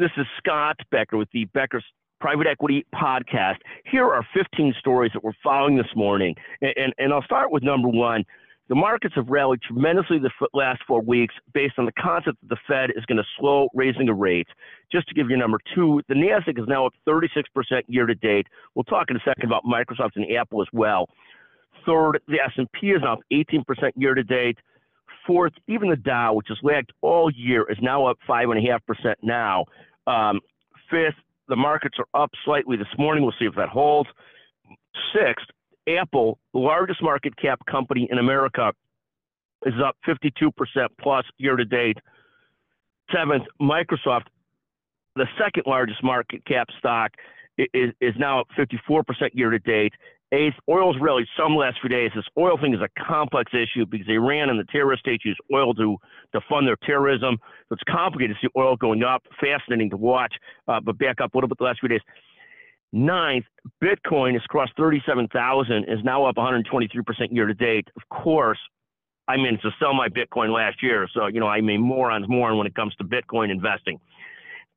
This is Scott Becker with the Becker's Private Equity Podcast. Here are 15 stories that we're following this morning. And, and, and I'll start with number one. The markets have rallied tremendously the last four weeks based on the concept that the Fed is going to slow raising the rates. Just to give you number two, the Nasdaq is now up 36% year to date. We'll talk in a second about Microsoft and Apple as well. Third, the S&P is up 18% year to date. Fourth, even the Dow, which has lagged all year, is now up five and a half percent now. Um, fifth, the markets are up slightly this morning. We'll see if that holds. Sixth, Apple, the largest market cap company in America, is up 52% plus year to date. Seventh, Microsoft, the second largest market cap stock, is, is now up 54% year to date. Eighth, oil's rallied some last few days. This oil thing is a complex issue because Iran and the terrorist states use oil to, to fund their terrorism. So it's complicated to see oil going up. Fascinating to watch, uh, but back up a little bit the last few days. Ninth, Bitcoin has crossed 37,000, is now up 123% year to date. Of course, I mean to sell my Bitcoin last year, so you know I mean morons moron when it comes to Bitcoin investing.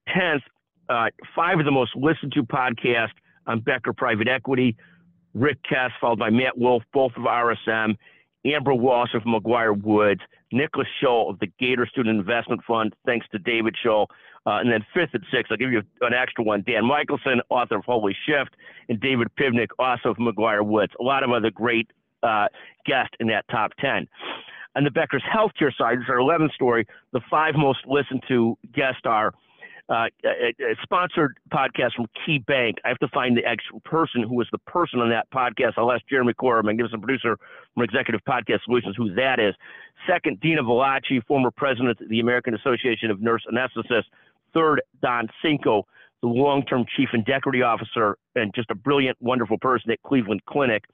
Tenth, uh, five of the most listened to podcasts on Becker Private Equity. Rick Kess, followed by Matt Wolf, both of RSM, Amber Walsh of McGuireWoods, Nicholas Scholl of the Gator Student Investment Fund, thanks to David Scholl. Uh, and then fifth and sixth, I'll give you an extra one. Dan Michelson, author of Holy Shift, and David Pivnick, also of McGuireWoods. A lot of other great uh, guests in that top 10. On the Becker's healthcare side, this is our 11th story. The five most listened to guests are uh, a, a, sponsored podcast from KeyBank. I have to find the actual person who was the person on that podcast. I'll ask Jeremy Cora, magnificent producer from Executive Podcast Solutions, who that is. Second, Dina Velocci, former president of the American Association of Nurse Anesthetists. Third, Don Sinko, the long-term chief integrity officer and just a brilliant, wonderful person at Cleveland Clinic.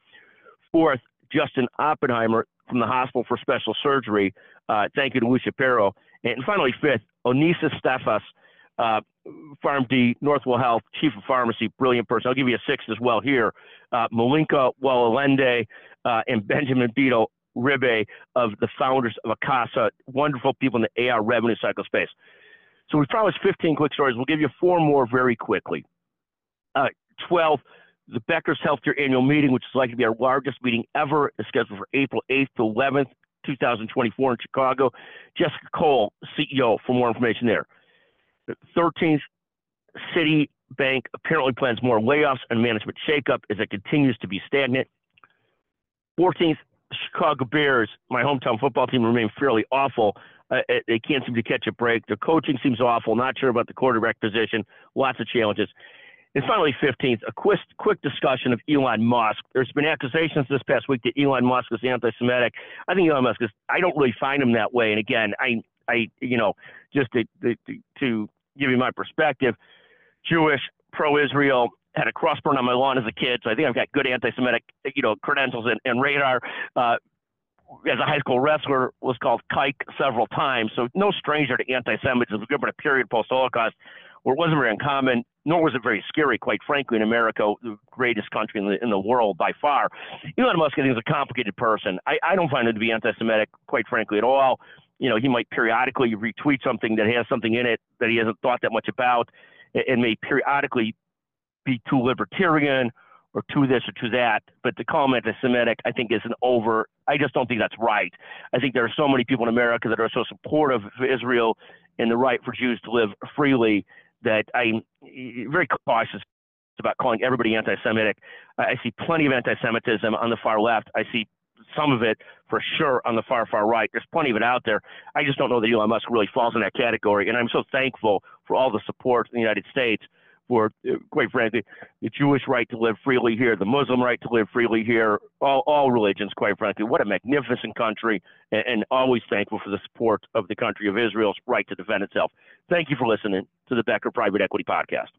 Fourth, Justin Oppenheimer from the Hospital for Special Surgery. Uh, thank you to Lucia Pero. And finally, fifth, Onisis Stefas, uh, PharmD, Northwell Health, Chief of Pharmacy, brilliant person. I'll give you a sixth as well here. Uh, Malinka Walaliyadde uh, and Benjamin Beetle Ribe of the founders of AKASA, wonderful people in the AR revenue cycle space. So we promised 15 quick stories. We'll give you four more very quickly. Uh, 12, the Becker's Healthcare Annual Meeting, which is likely to be our largest meeting ever, is scheduled for April 8th to 11th, 2024 in Chicago. Jessica Cole, CEO, for more information there. 13th, Citibank apparently plans more layoffs and management shakeup as it continues to be stagnant. 14th, Chicago Bears, my hometown football team, remain fairly awful. Uh, they can't seem to catch a break. Their coaching seems awful. Not sure about the quarterback position. Lots of challenges. And finally, 15th, a quick, quick discussion of Elon Musk. There's been accusations this past week that Elon Musk is anti-Semitic. I think Elon Musk is. I don't really find him that way. And again, I, I, you know, just to, to, to give you my perspective, Jewish, pro-Israel, had a crossburn on my lawn as a kid, so I think I've got good anti-Semitic, you know, credentials and, and radar. Uh, as a high school wrestler, was called kike several times, so no stranger to anti-Semitism. Given a period post-Holocaust where it wasn't very uncommon, nor was it very scary, quite frankly, in America, the greatest country in the in the world by far. Elon Musk, I think, is a complicated person. I, I don't find him to be anti-Semitic, quite frankly, at all you know, he might periodically retweet something that has something in it that he hasn't thought that much about and may periodically be too libertarian or to this or to that. But to call him anti-Semitic, I think is an over. I just don't think that's right. I think there are so many people in America that are so supportive of Israel and the right for Jews to live freely that I'm very cautious about calling everybody anti-Semitic. I see plenty of anti-Semitism on the far left. I see some of it for sure on the far, far right. There's plenty of it out there. I just don't know that Elon Musk really falls in that category. And I'm so thankful for all the support in the United States for, uh, quite frankly, the Jewish right to live freely here, the Muslim right to live freely here, all, all religions, quite frankly. What a magnificent country, and, and always thankful for the support of the country of Israel's right to defend itself. Thank you for listening to the Becker Private Equity Podcast.